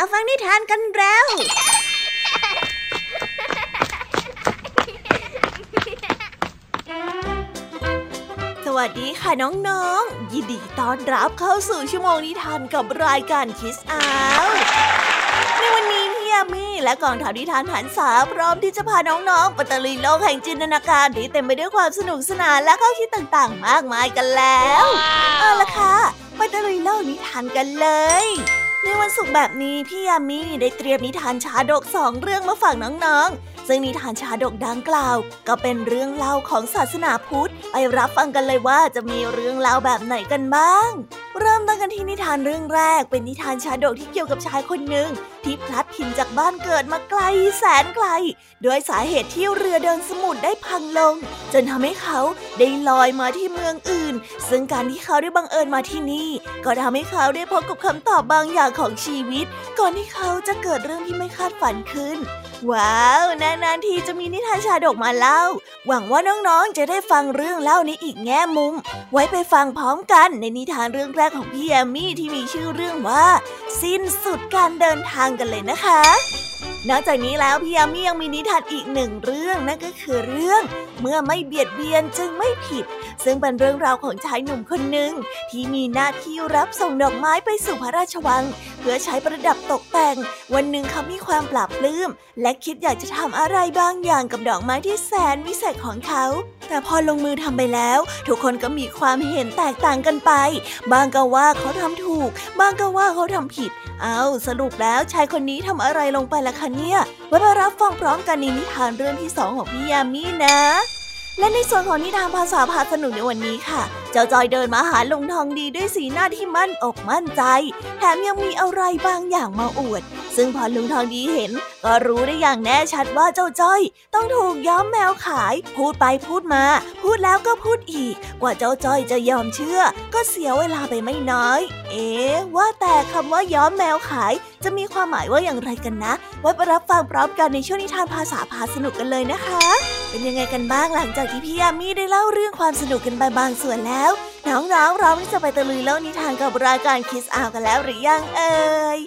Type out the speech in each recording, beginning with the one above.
มาฟังนิทานกันแล้ว สวัสดีค่ะน้องๆ ยินดีต้อนรับเข้าสู่ชั่วโมงนิทานกับรายการคิสอาวในวันนี้พี่ยามีและกองทัพนิทานหันษาพร้อมที่จะพาน้องๆไปตะลุยโลกแห่งจินตนาการที่เต็มไปด้วยความสนุกสนานและข้อคิดต่างๆ มากมายกันแล้ว เอาละค่ะ ไปตะลุยโลกนิทานกันเลย ในวันศุกร์แบบนี้พี่ยามีได้เตรียมนิทานชาดกสองเรื่องมาฝากน้องๆ ซึ่งนิทานชาดกดังกล่าว ก็เป็นเรื่องเล่าของศาสนาพุทธ ไปรับฟังกันเลยว่าจะมีเรื่องเล่าแบบไหนกันบ้าง เริ่มต้นกันที่นิทานเรื่องแรก เป็นนิทานชาดกที่เกี่ยวกับชายคนหนึ่งที่พลัดถิ่นจากบ้านเกิดมาไกลแสนไกล ด้วยสาเหตุที่เรือเดินสมุทรได้พังลง จนทำให้เขาได้ลอยมาที่เมืองอื่น ซึ่งการที่เขาได้บังเอิญมาที่นี่ ก็ทำให้เขาได้พบกับคำตอบบางอย่างของชีวิต ก่อนที่เขาจะเกิดเรื่องที่ไม่คาดฝันขึ้นว้าว นานๆทีจะมีนิทานชาดกมาเล่า หวังว่าน้องๆ จะได้ฟังเรื่องเล่าในอีกแง่มุม ไว้ไปฟังพร้อมกันในนิทานเรื่องแรกของพี่แอมมี่ที่มีชื่อเรื่องว่า สิ้นสุดการเดินทางกันเลยนะคะ นอกจากนี้แล้วพี่ยามียังมีนิทานอีกหนึ่งเรื่องนั่นก็คือเรื่อง เมื่อไม่เบียดเบียนจึงไม่ผิด ซึ่งเป็นเรื่องราวของชายหนุ่มคนหนึ่งที่มีหน้าที่รับส่งดอกไม้ไปสู่พระราชวังเพื่อใช้ประดับตกแต่ง วันหนึ่งเขามีความปราบปลื้ม และคิดอยากจะทำอะไรบางอย่างกับดอกไม้ที่แสนวิเศษของเขา แต่พอลงมือทำไปแล้ว ทุกคนก็มีความเห็นแตกต่างกันไป บางก็ว่าเขาทำถูก บางก็ว่าเขาทำผิด เอาสรุปแล้วชายคนนี้ทำอะไรลงไปล่ะคะเนี่ยไว้มารับฟังพร้อมกันในนิทานเรื่องที่สองของพี่ยามีนะและในส่วนของนิทานภาษาพาสนุกในวันนี้ค่ะเจ้าจอยเดินมาหาลุงทองดีด้วยสีหน้าที่มั่นอกมั่นใจ แถมยังมีอะไรบางอย่างมาอวด ซึ่งพอลุงทองดีเห็น ก็รู้ได้อย่างแน่ชัดว่าเจ้าจ้อย ต้องถูกย้อมแมวขาย พูดไปพูดมา พูดแล้วก็พูดอีก กว่าเจ้าจ้อยจะยอมเชื่อ ก็เสียเวลาไปไม่น้อย เอ๊ะว่าแต่คำว่าย้อมแมวขาย จะมีความหมายว่าอย่างไรกันนะไว้ไปรับฟังพร้อมกันในช่วงนิทานภาษาพาสนุกกันเลยนะคะ เป็นยังไงกันบ้างหลังจากที่พี่ยามีได้เล่าเรื่องความสนุกกันไปบางส่วนแล้วน้องๆพร้อมที่จะไปตะลุยโล่านิทานกับรายการคิสอาวกันแล้วหรือยังเอ่ย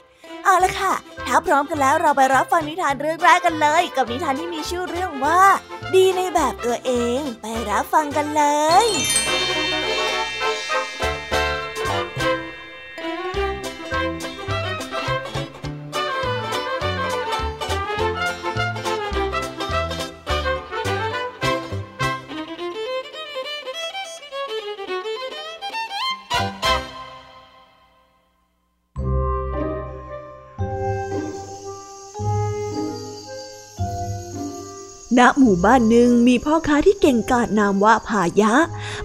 เอาละค่ะ ถ้าพร้อมกันแล้วเราไปรับฟังนิทานเรื่องแรกกันเลย กับนิทานที่มีชื่อเรื่องว่า ดีในแบบตัวเอง ไปรับฟังกันเลย ณหมู่บ้านหนึ่งมีพ่อค้าที่เก่งกาจนามว่าพายะ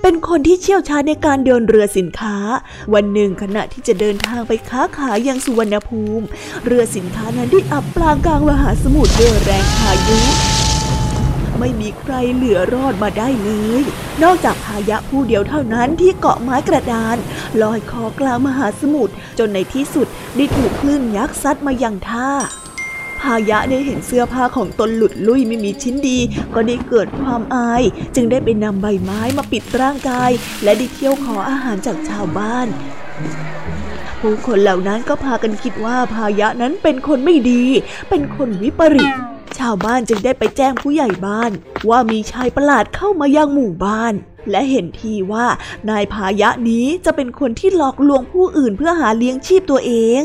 เป็นคนที่เชี่ยวชาญในการเดินเรือสินค้า วันหนึ่งขณะที่จะเดินทางไปค้าขายยังสุวรรณภูมิ เรือสินค้านั้นได้อับปางกลางมหาสมุทรด้วยแรงพายุไม่มีใครเหลือรอดมาได้เลย นอกจากพายะผู้เดียวเท่านั้นที่เกาะไม้กระดานลอยคอกลางมหาสมุทรจนในที่สุดได้ถูกคลื่นยักษ์ซัดมาอย่างท่า พายะได้เห็นเสื้อผ้าของตนหลุดลุ่ยไม่มีชิ้นดี ก็ได้เกิดความอาย จึงได้ไปนำใบไม้มาปิดร่างกาย และได้เที่ยวขออาหารจากชาวบ้านผู้คนเหล่านั้นก็พากันคิดว่าพายะนั้นเป็นคนไม่ดี เป็นคนวิปริต ชาวบ้านจึงได้ไปแจ้งผู้ใหญ่บ้าน ว่ามีชายประหลาดเข้ามายังหมู่บ้านและเห็นทีว่านายพายะนี้จะเป็นคนที่หลอกลวงผู้อื่นเพื่อหาเลี้ยงชีพตัวเอง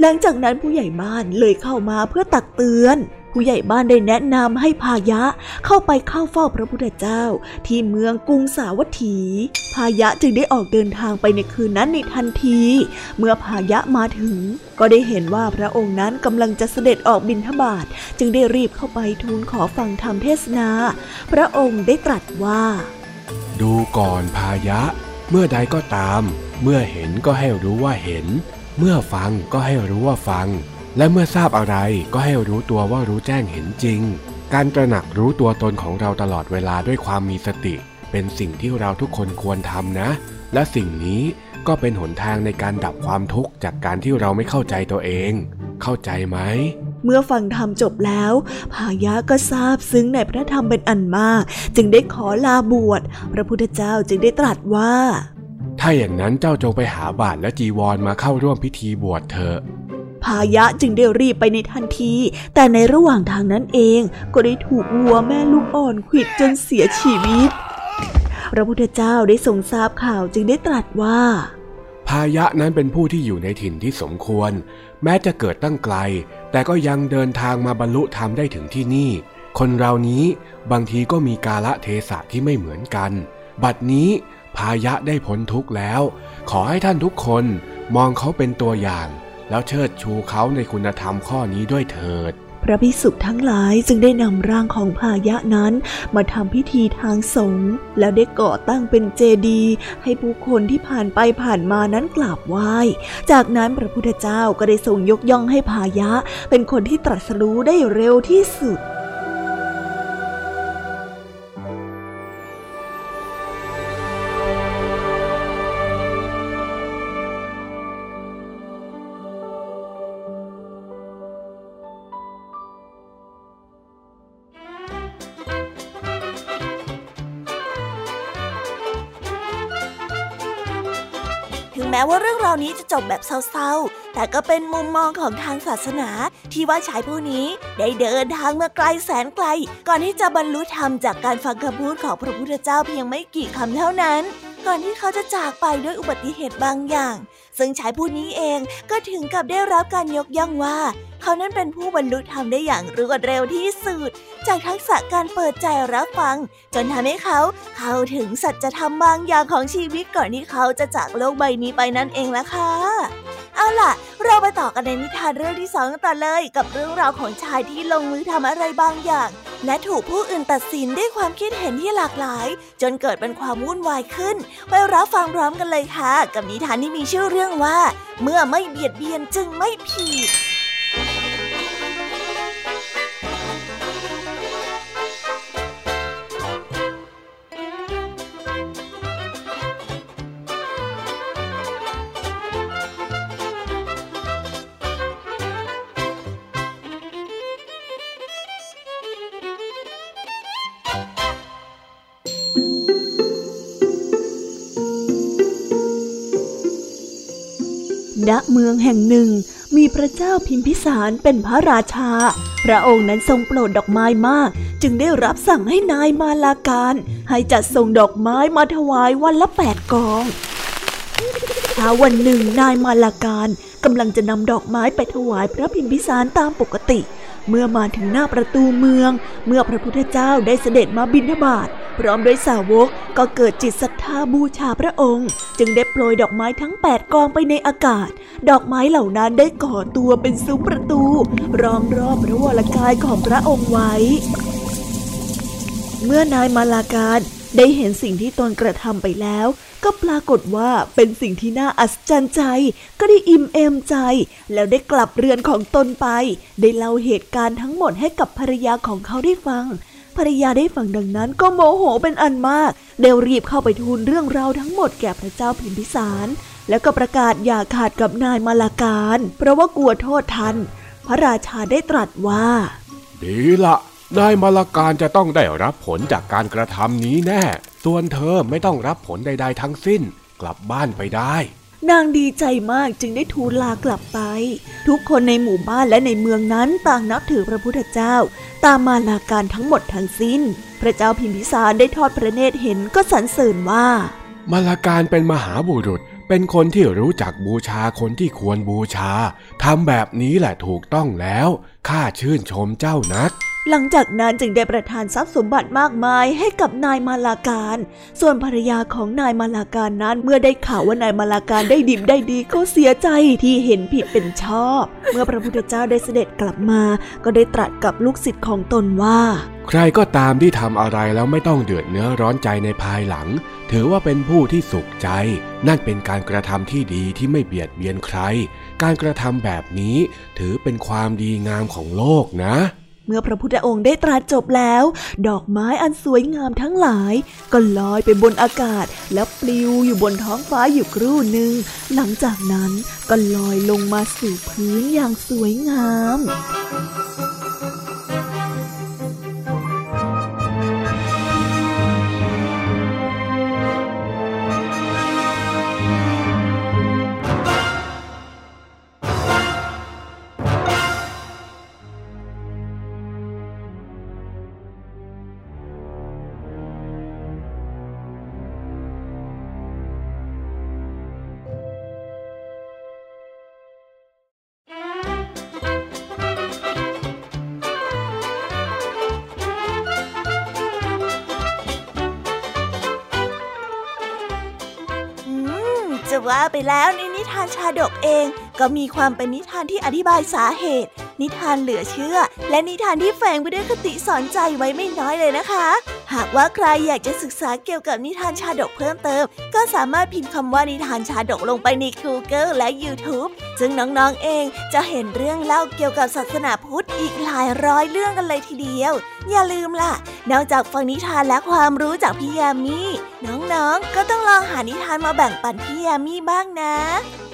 หลังจากนั้นผู้ใหญ่บ้านเลยเข้ามาเพื่อตักเตือน ผู้ใหญ่บ้านได้แนะนำให้พายะเข้าไปเข้าเฝ้าพระพุทธเจ้า ที่เมืองกรุงสาวัตถี พายะจึงได้ออกเดินทางไปในคืนนั้นในทันที เมื่อพายะมาถึง ก็ได้เห็นว่าพระองค์นั้นกำลังจะเสด็จออกบิณฑบาตจึงได้รีบเข้าไปทูลขอฟังธรรมเทศนา พระองค์ได้ตรัสว่า ดูก่อนพายะ เมื่อใดก็ตาม เมื่อเห็นก็ให้รู้ว่าเห็น เมื่อฟังก็ให้รู้ว่าฟัง และเมื่อทราบอะไรก็ให้รู้ตัวว่ารู้แจ้งเห็นจริง การตระหนักรู้ตัวตนของเราตลอดเวลาด้วยความมีสติ เป็นสิ่งที่เราทุกคนควรทำนะ และสิ่งนี้ก็เป็นหนทางในการดับความทุกข์จากการที่เราไม่เข้าใจตัวเอง เข้าใจไหมเมื่อฟังธรรมจบแล้วพายะก็ซาบซึ้งในพระธรรมเป็นอันมาก จึงได้ขอลาบวช พระพุทธเจ้าจึงได้ตรัสว่า ถ้าอย่างนั้นเจ้าจงไปหาบาทและจีวรมาเข้าร่วมพิธีบวชเถอะพพายะจึงได้รีบไปในทันที แต่ในระหว่างทางนั้นเองก็ได้ถูกวัวแม่ลูกอ่อนขิดจนเสียชีวิต พระพุทธเจ้าได้ทรงทราบข่าวจึงได้ตรัสว่า พายะนั้นเป็นผู้ที่อยู่ในถิ่นที่สมควร แม้จะเกิดตั้งไกล แต่ก็ยังเดินทางมาบรรลุธรรมได้ถึงที่นี่ คนเรานี้บางทีก็มีกาละเทศะที่ไม่เหมือนกัน บัดนี้ พายะได้พ้นทุกข์แล้ว ขอให้ท่านทุกคนมองเขาเป็นตัวอย่าง แล้วเชิดชูเขาในคุณธรรมข้อนี้ด้วยเถิด พระภิกษุทั้งหลายจึงได้นำร่างของพายะนั้นมาทำพิธีทางสงฆ์แล้วได้ก่อตั้งเป็นเจดีย์ให้ผู้คนที่ผ่านไปผ่านมานั้นกราบไหว้ จากนั้นพระพุทธเจ้าก็ได้ทรงยกย่องให้พายะ เป็นคนที่ตรัสรู้ได้เร็วที่สุด จบแบบเศร้าๆ แต่ก็เป็นมุมมองของทางศาสนา ที่ว่าชายผู้นี้ได้เดินทางมาไกลแสนไกล ก่อนที่จะบรรลุธรรมจากการฟังคำพูดของพระพุทธเจ้าเพียงไม่กี่คำเท่านั้น ก่อนที่เขาจะจากไปด้วยอุบัติเหตุบางอย่าง ซึ่งชายผู้นี้เองก็ถึงกับได้รับการยกย่องว่า เขานั้นเป็นผู้บรรลุธรรมได้อย่างรวดเร็วที่สุด จากทักษะการเปิดใจรับฟัง จนทำให้เขาเข้าถึงสัจธรรมบางอย่างของชีวิตก่อนที่เขาจะจากโลกใบนี้ไปนั่นเองละค่ะ เอาล่ะ เราไปต่อกันในนิทานเรื่องที่สองต่อเลย กับเรื่องราวของชายที่ลงมือทำอะไรบางอย่าง และถูกผู้อื่นตัดสินด้วยความคิดเห็นที่หลากหลาย จนเกิดเป็นความวุ่นวายขึ้นไปรับฟังพร้อมกันเลยค่ะ กับนิทานที่มีชื่อเรื่องว่า เมื่อไม่เบียดเบียนจึงไม่ผิด ณเมืองแห่งหนึ่ง มีพระเจ้าพิมพิสารเป็นพระราชา พระองค์นั้นทรงโปรดดอกไม้มาก จึงได้รับสั่งให้นายมาลาการ ให้จัดส่งดอกไม้มาถวายวันละแปดกองเช้าวันหนึ่งนายมาลาการกำลังจะนำดอกไม้ไปถวายพระพิมพิสารตามปกติ เมื่อมาถึงหน้าประตูเมือง เมื่อพระพุทธเจ้าได้เสด็จมาบิณฑบาต พร้อมด้วยสาวกก็เกิดจิตศรัทธาบูชาพระองค์ จึงได้โปรยดอกไม้ทั้ง 8 กองไปในอากาศ ดอกไม้เหล่านั้นได้ก่อตัวเป็นซุ้มประตูร้อมรอบพระวรกายของพระองค์ไว้ เมื่อนายมาลาการได้เห็นสิ่งที่ตนกระทำไปแล้ว ก็ปรากฏว่าเป็นสิ่งที่น่าอัศจรรย์ใจ ก็ได้อิ่มเอมใจ แล้วได้กลับเรือนของตนไป ได้เล่าเหตุการณ์ทั้งหมดให้กับภรรยาของเขาได้ฟัง ภรรยาได้ฟังดังนั้นก็โมโหเป็นอันมากเดวรีบเข้าไปทูลเรื่องราวทั้งหมดแก่พระเจ้าพิมพิสาร แล้วก็ประกาศอย่าขาดกับนายมาลาการ เพราะว่ากลัวโทษทัน พระราชาได้ตรัสว่า ดีละนายมาลาการจะต้องได้รับผลจากการกระทำนี้แน่ ส่วนเธอไม่ต้องรับผลใด ๆ ทั้งสิ้น กลับบ้านไปได้ นางดีใจมากจึงได้ทูลลากลับไป ทุกคนในหมู่บ้านและในเมืองนั้นต่างนับถือพระพุทธเจ้า ตามมาลาการทั้งหมดทั้งสิ้น พระเจ้าพิมพิสารได้ทอดพระเนตรเห็นก็สรรเสริญว่า มาลาการเป็นมหาบุรุษ เป็นคนที่รู้จักบูชาคนที่ควรบูชาทำแบบนี้แหละถูกต้องแล้วข้าชื่นชมเจ้านัก หลังจากนั้นจึงได้ประทานทรัพย์สมบัติมากมายให้กับนายมาลาการ ส่วนภรรยาของนายมาลาการนั้นเมื่อได้ข่าวว่านายมาลาการได้ดิบได้ดีก็เสียใจที่เห็นผิดเป็นชอบ เมื่อพระพุทธเจ้าได้เสด็จกลับมา ก็ได้ตรัสกับลูกศิษย์ของตนว่า ใครก็ตามที่ทำอะไรแล้วไม่ต้องเดือดเนื้อร้อนใจในภายหลัง ถือว่าเป็นผู้ที่สุขใจ นั่นเป็นการกระทำที่ดีที่ไม่เบียดเบียนใคร การกระทำแบบนี้ถือเป็นความดีงามของโลกนะ เมื่อพระพุทธองค์ได้ตรัสจบแล้ว ดอกไม้อันสวยงามทั้งหลาย ก็ลอยไปบนอากาศ แล้วปลิวอยู่บนท้องฟ้าอยู่ครู่หนึ่ง หลังจากนั้นก็ลอยลงมาสู่พื้นอย่างสวยงาม ว่าไปแล้วในนิทานชาดกเอง ก็มีความเป็นนิทานที่อธิบายสาเหตุ นิทานเหลือเชื่อ และนิทานที่แฝงไปด้วยคติสอนใจไว้ไม่น้อยเลยนะคะ หากว่าใครอยากจะศึกษาเกี่ยวกับนิทานชาดกเพิ่มเติม ก็สามารถพิมพ์คำว่านิทานชาดกลงไปใน Google และ YouTube ซึ่งน้องๆเองจะเห็นเรื่องเล่าเกี่ยวกับศาสนาพุทธอีกหลายร้อยเรื่องกันเลยทีเดียว อย่าลืมล่ะ นอกจากฟังนิทานและความรู้จากพี่ยามีน้องๆก็ต้องลองหานิทานมาแบ่งปันพี่ยามีบ้างนะ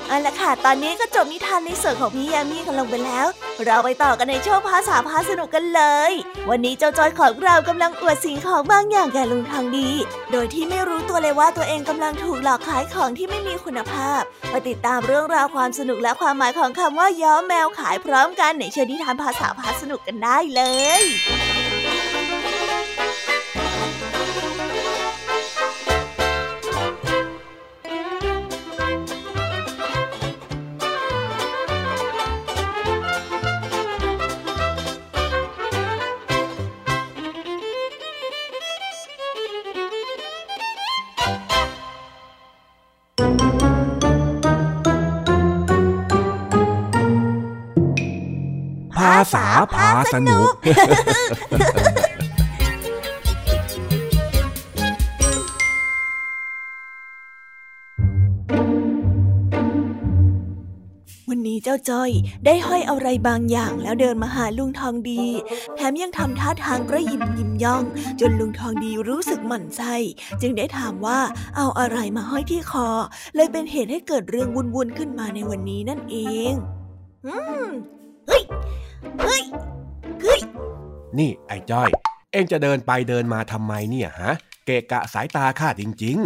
เอาละค่ะ ตอนนี้ก็จบนิทานในส่วนของพี่ยามีกันลงไปแล้ว เราไปต่อกันในช่วงภาษาพาสนุกกันเลย วันนี้เจ้าจอยของเรากำลังอวดสิ่งของบางอย่างแก่ลุงทางดี โดยที่ไม่รู้ตัวเลยว่าตัวเองกำลังถูกหลอกขายของที่ไม่มีคุณภาพมาติดตามเรื่องราวความสนุกและความหมายของคำว่าย้อมแมวขายพร้อมกันในเชิญนิทานภาษาพาสนุกกันได้เลย ษาพาสนุกวันนี้เจ้าจ้อยได้ห้อยอะไรบางอย่างแล้วเดินมาหาลุงทองดี แถมยังทำท่าทางกระยิมยิ้มย่อง จนลุงทองดีรู้สึกหมั่นไส้จึงได้ถามว่าเอาอะไรมาห้อยที่คอ เลยเป็นเหตุให้เกิดเรื่องวุ่นๆขึ้นมาในวันนี้นั่นเอง อืมเฮ้ย เฮ้ยเฮ้ยนี่ไอ้จ้อย เอ็งจะเดินไปเดินมาทำไมเนี่ยฮะ เกะกะสายตาข้าจริง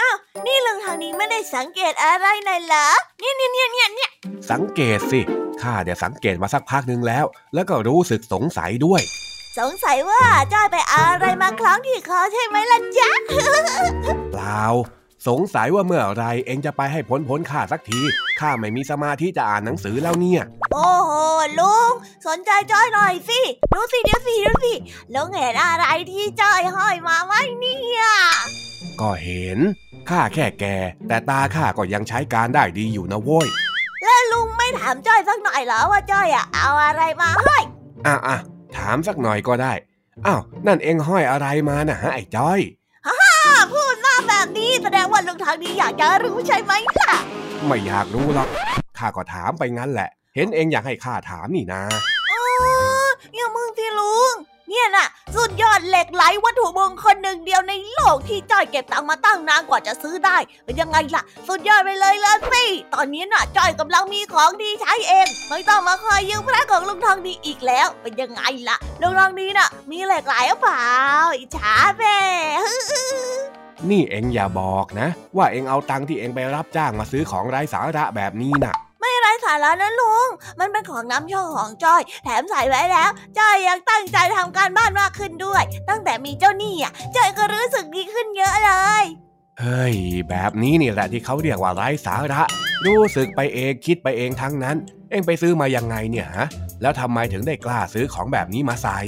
อ้าว นี่ลุงทองดีไม่ได้สังเกตอะไรหน่อยเหรอ เนี่ยเนี่ยเนี่ยเนี่ยเนี่ยๆสังเกตสิ ข้าเดี๋ยวสังเกตมาสักพักหนึ่งแล้ว แล้วก็รู้สึกสงสัยด้วย สงสัยว่าจ้อยไปเอาอะไรมาคล้องที่คอใช่ไหมล่ะจ๊ะ เปล่า สงสัยว่าเมื่อไหรเอ็งจะไปให้พ้นพ้นข้าสักที ข้าไม่มีสมาธิจะอ่านหนังสือแล้วเนี่ย โอ้โหลุง สนใจจ้อยหน่อยสิ ดูสิดูสิดูสิลุงเห็นอะไรที่จ้อยห้อยมาไหมเนี่ย ก็เห็น ข้าแค่แก่แต่ตาข้าก็ยังใช้การได้ดีอยู่นะโว้ย แล้วลุงไม่ถามจ้อยสักหน่อยเหรอว่าจ้อยอะเอาอะไรมาห้อย อะอะถามสักหน่อยก็ได้ อ้าวนั่นเอ็งห้อยอะไรมานะฮะไอ้จ้อยถ้าพูดมา แบบนี้แสดงว่าลุงทางนี้อยากจะรู้ใช่ไหมล่ะ ไม่อยากรู้หรอกข้าก็ถามไปงั้นแหละ เห็นเอ็งอยากให้ข้าถามนี่นะอ๋ออย่ามึงสิลุง เนี่ยน่ะ สุดยอดเหล็กไหลวัตถุมงคลหนึ่งเดียวในโลกที่จ้อยเก็บตังค์มาตั้งนานกว่าจะซื้อได้เป็นยังไงล่ะ สุดยอดไปเลยละสิ ตอนนี้น่ะจ้อยกำลังมีของดีใช้เอง ไม่ต้องมาคอยยืมพระของลุงทองดีอีกแล้ว เป็นยังไงล่ะ ลุงทองดีน่ะ มีเหล็กไหลหรือเปล่าอิจฉาแม่ นี่เอ็งอย่าบอกนะ ว่าเอ็งเอาตังค์ที่เอ็งไปรับจ้างมาซื้อของไร้สาระแบบนี้น่ะไม่ไร้สาระนะลุง มันเป็นของน้ำโชคของจ้อย แถมใส่ไว้แล้วจ้อยยังตั้งใจทำการบ้านมากขึ้นด้วย ตั้งแต่มีเจ้าหนี้อะจ้อยก็รู้สึกดีขึ้นเยอะเลย เฮ้ย แบบนี้นี่แหละที่เขาเรียกว่าไร้สาระ รู้สึกไปเองคิดไปเองทั้งนั้น เอ็งไปซื้อมายังไงเนี่ยฮะ แล้วทำไมถึงได้กล้าซื้อของแบบนี้มาใส่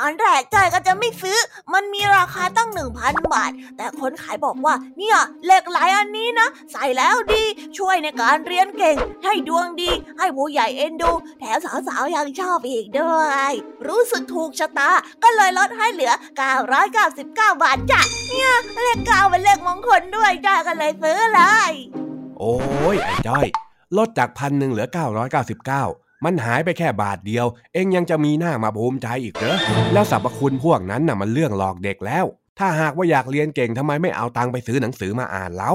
ตอนแรกจอยก็จะไม่ซื้อ มันมีราคาตั้งหนึ่งพันบาท แต่คนขายบอกว่า เนี่ยเหล็กไหลอันนี้นะ ใส่แล้วดี ช่วยในการเรียนเก่ง ให้ดวงดี ให้ผู้ใหญ่เอ็นดู แถมสาวๆยังชอบอีกด้วย รู้สึกถูกชะตา ก็เลยลดให้เหลือ 999 บาทจ้ะ เนี่ยเลขเก้าเป็นเลขมงคลด้วยจ้อยก็เลยซื้อเลย โอ้ยไอ้จ้อย ลดจากพันหนึ่งเหลือ 999 มันหายไปแค่บาทเดียว เอ็งยังจะมีหน้ามาภูมิใจอีกเหรอแล้วสรรพคุณพวกนั้นน่ะมันเรื่องหลอกเด็กแล้ว ถ้าหากว่าอยากเรียนเก่งทำไมไม่เอาตังค์ไปซื้อหนังสือมาอ่านเล่า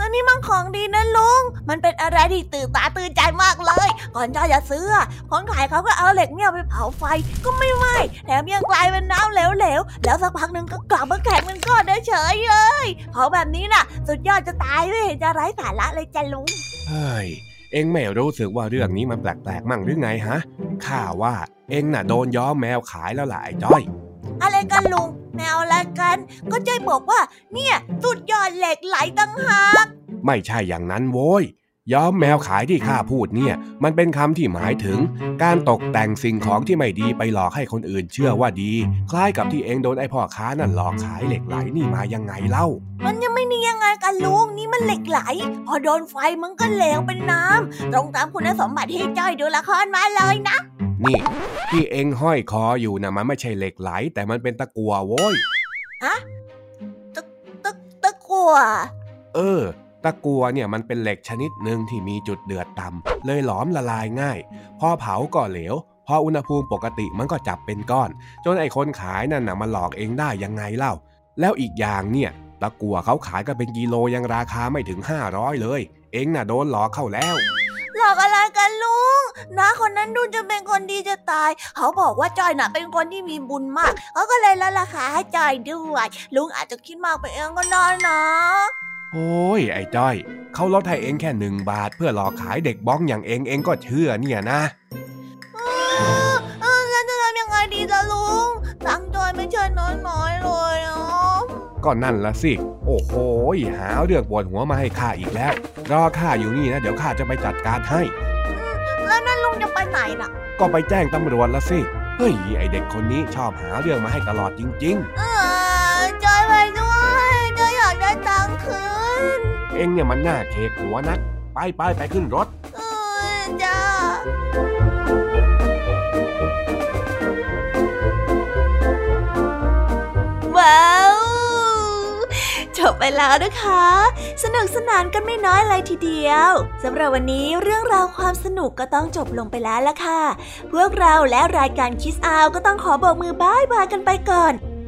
อันนี้มันของดีนะลุง มันเป็นอะไรที่ตื่นตาตื่นใจมากเลย ก่อนจ้อยจะซื้ออะคนขายเขาก็เอาเหล็กเนี่ยไปเผาไฟก็ไม่ไหม้แถมยังกลายเป็นน้ำเหลวๆแล้วสักพักหนึ่งก็กลับมาแข็งเป็นก้อนเฉยๆเลยเผาแบบนี้น่ะ สุดยอดจะตายไม่เห็นจะไร้สาระเลยจ้ะลุงเฮ้ย เอ็งไม่รู้สึกว่าเรื่องนี้มันแปลกๆ มั่งหรือไงฮะ ข้าว่าเอ็งน่ะโดนย้อมแมวขายแล้วล่ะไอ้จ้อย อะไรกันลุงแมวอะไรกัน ก็จ้อยบอกว่า เนี่ยสุดยอดเหล็กไหลตั้งหาก ไม่ใช่อย่างนั้นโว้ย ย้อมแมวขายที่ข้าพูดเนี่ย มันเป็นคำที่หมายถึง การตกแต่งสิ่งของที่ไม่ดีไปหลอกให้คนอื่นเชื่อว่าดี คล้ายกับที่เองโดนไอ้พ่อค้านั่นหลอกขายเหล็กไหลนี่มายังไงเล่า มันยังไม่นี่ยังไงกันลุงนี่มันเหล็กไหล พอโดนไฟมันก็เหลวเป็นน้ำตรงตามคุณสมบัติที่จ้อยดูละครมาเลยนะ นี่ ที่เองห้อยคออยู่นะมันไม่ใช่เหล็กไหล แต่มันเป็นตะกัวโว้ยตะตะตะกัวเออ ตะกัวเนี่ยมันเป็นเหล็กชนิดหนึ่งที่มีจุดเดือดต่ำเลยหลอมละลายง่าย พอเผาก็เหลว พออุณหภูมิปกติมันก็จับเป็นก้อน จนไอ้คนขายนั่นน่ะมาหลอกเองได้ยังไงเล่า แล้วอีกอย่างเนี่ยตะกัวเขาขายกันเป็นกิโลยังราคาไม่ถึง 500 เลย เองน่ะโดนหลอกเข้าแล้วหลอกอะไรกันลุงน้าคนนั้นดูจะเป็นคนดีจะตาย เขาบอกว่าจอยน่ะเป็นคนที่มีบุญมาก เขาก็เลยลดราคาให้จอยด้วย ลุงอาจจะคิดมากไปเองก็ได้นาะ โอ้ยไอ้จ้อย เขาลดให้เองแค่หนึ่งบาท เพื่อหลอกขายเด็กบ้องอย่างเองเองก็เชื่อเนี่ยนะเออเออแล้วจะทำยังไงดีล่ะลุงตังค์จอยไม่ใช่น้อยๆเลยอะก็นั่นละสิ โอ้โหหาเรื่องปวดหัวมาให้ข้าอีกแล้ว รอข้าอยู่นี่นะ เดี๋ยวข้าจะไปจัดการให้ แล้วนั่นลุงจะไปไหนน่ะ ก็ไปแจ้งตำรวจละสิ เฮ้ย ไอเด็กคนนี้ชอบหาเรื่องมาให้ตลอดจริงเออ เองเนี่ยมันหน่าเคกหัวนัก ไปไปไปขึ้นรถจ้าว้าวจบไปแล้วนะคะ สนุกสนานกันไม่น้อยเลยทีเดียวสำหรับวันนี้เรื่องราวความสนุกก็ต้องจบลงไปแล้วละค่ะ พวกเราและรายการคิสอาวก็ต้องขอบอกมือบายบายกันไปก่อน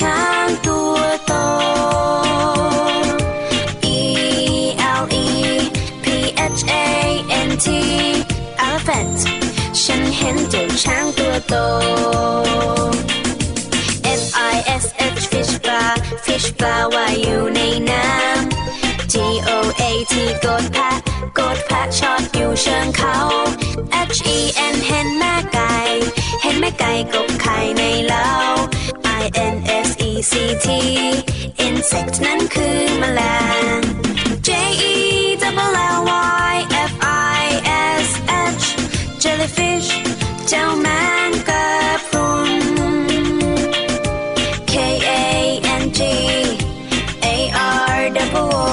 ช้างตัวโต E L E P H A N T elephant ฉันเห็นเจ้าช้างตัวโต F I S H fish ปลา fish ปลาว่ายอยู่ในน้ำ G O A T กดแพะกดแพะชอดอยู่เชิงเขา H E N เห็นแม่ไก่ เห็นแม่ไก่กบไข่ในเล้า I N S E C T insect นั้นคือแมลง J E double L Y F I S H jellyfish เจ้าแมงกะพรุน K A N G A R double O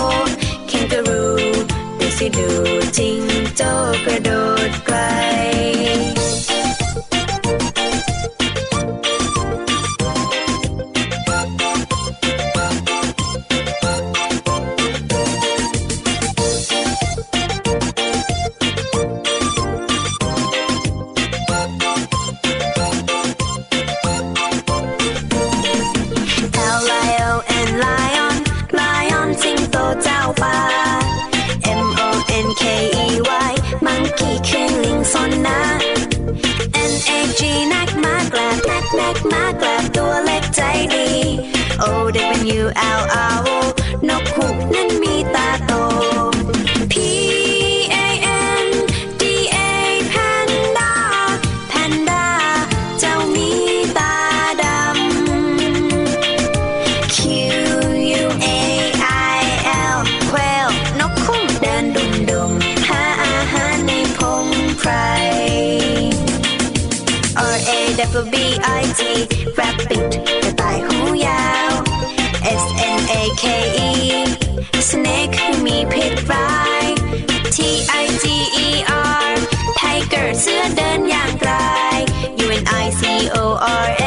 kangaroo ดูสิดูจิงโจ้กระโดด F-B-I-T Rabbit กระต่ายหูยาว S N A K E Snake มีพิษร้าย T I G E R Tiger เสือเดินอย่างไร U N I C O R A